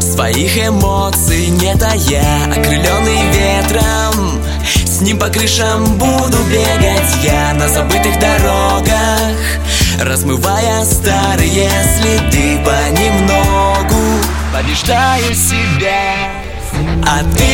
Своих эмоций не тая Окрыленный ветром крышам буду бегать я На забытых дорогах Размывая старые следы понемногу. Побеждаю себя А ты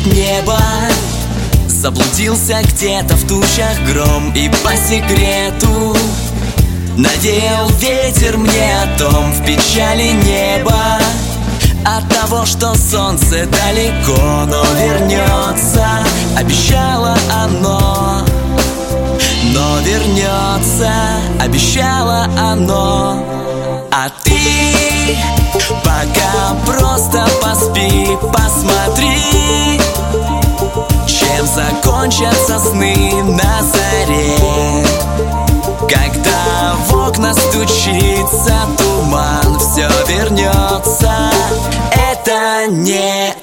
плачет небо? Заблудился где-то в тучах гром И по секрету Надеял ветер мне о том В печали неба. От того, что солнце далеко Но вернется Обещало оно. Но вернется Обещало оно. А ты Пока просто поспи закончатся сны на заре. Когда в окна стучится туман Все вернется, это не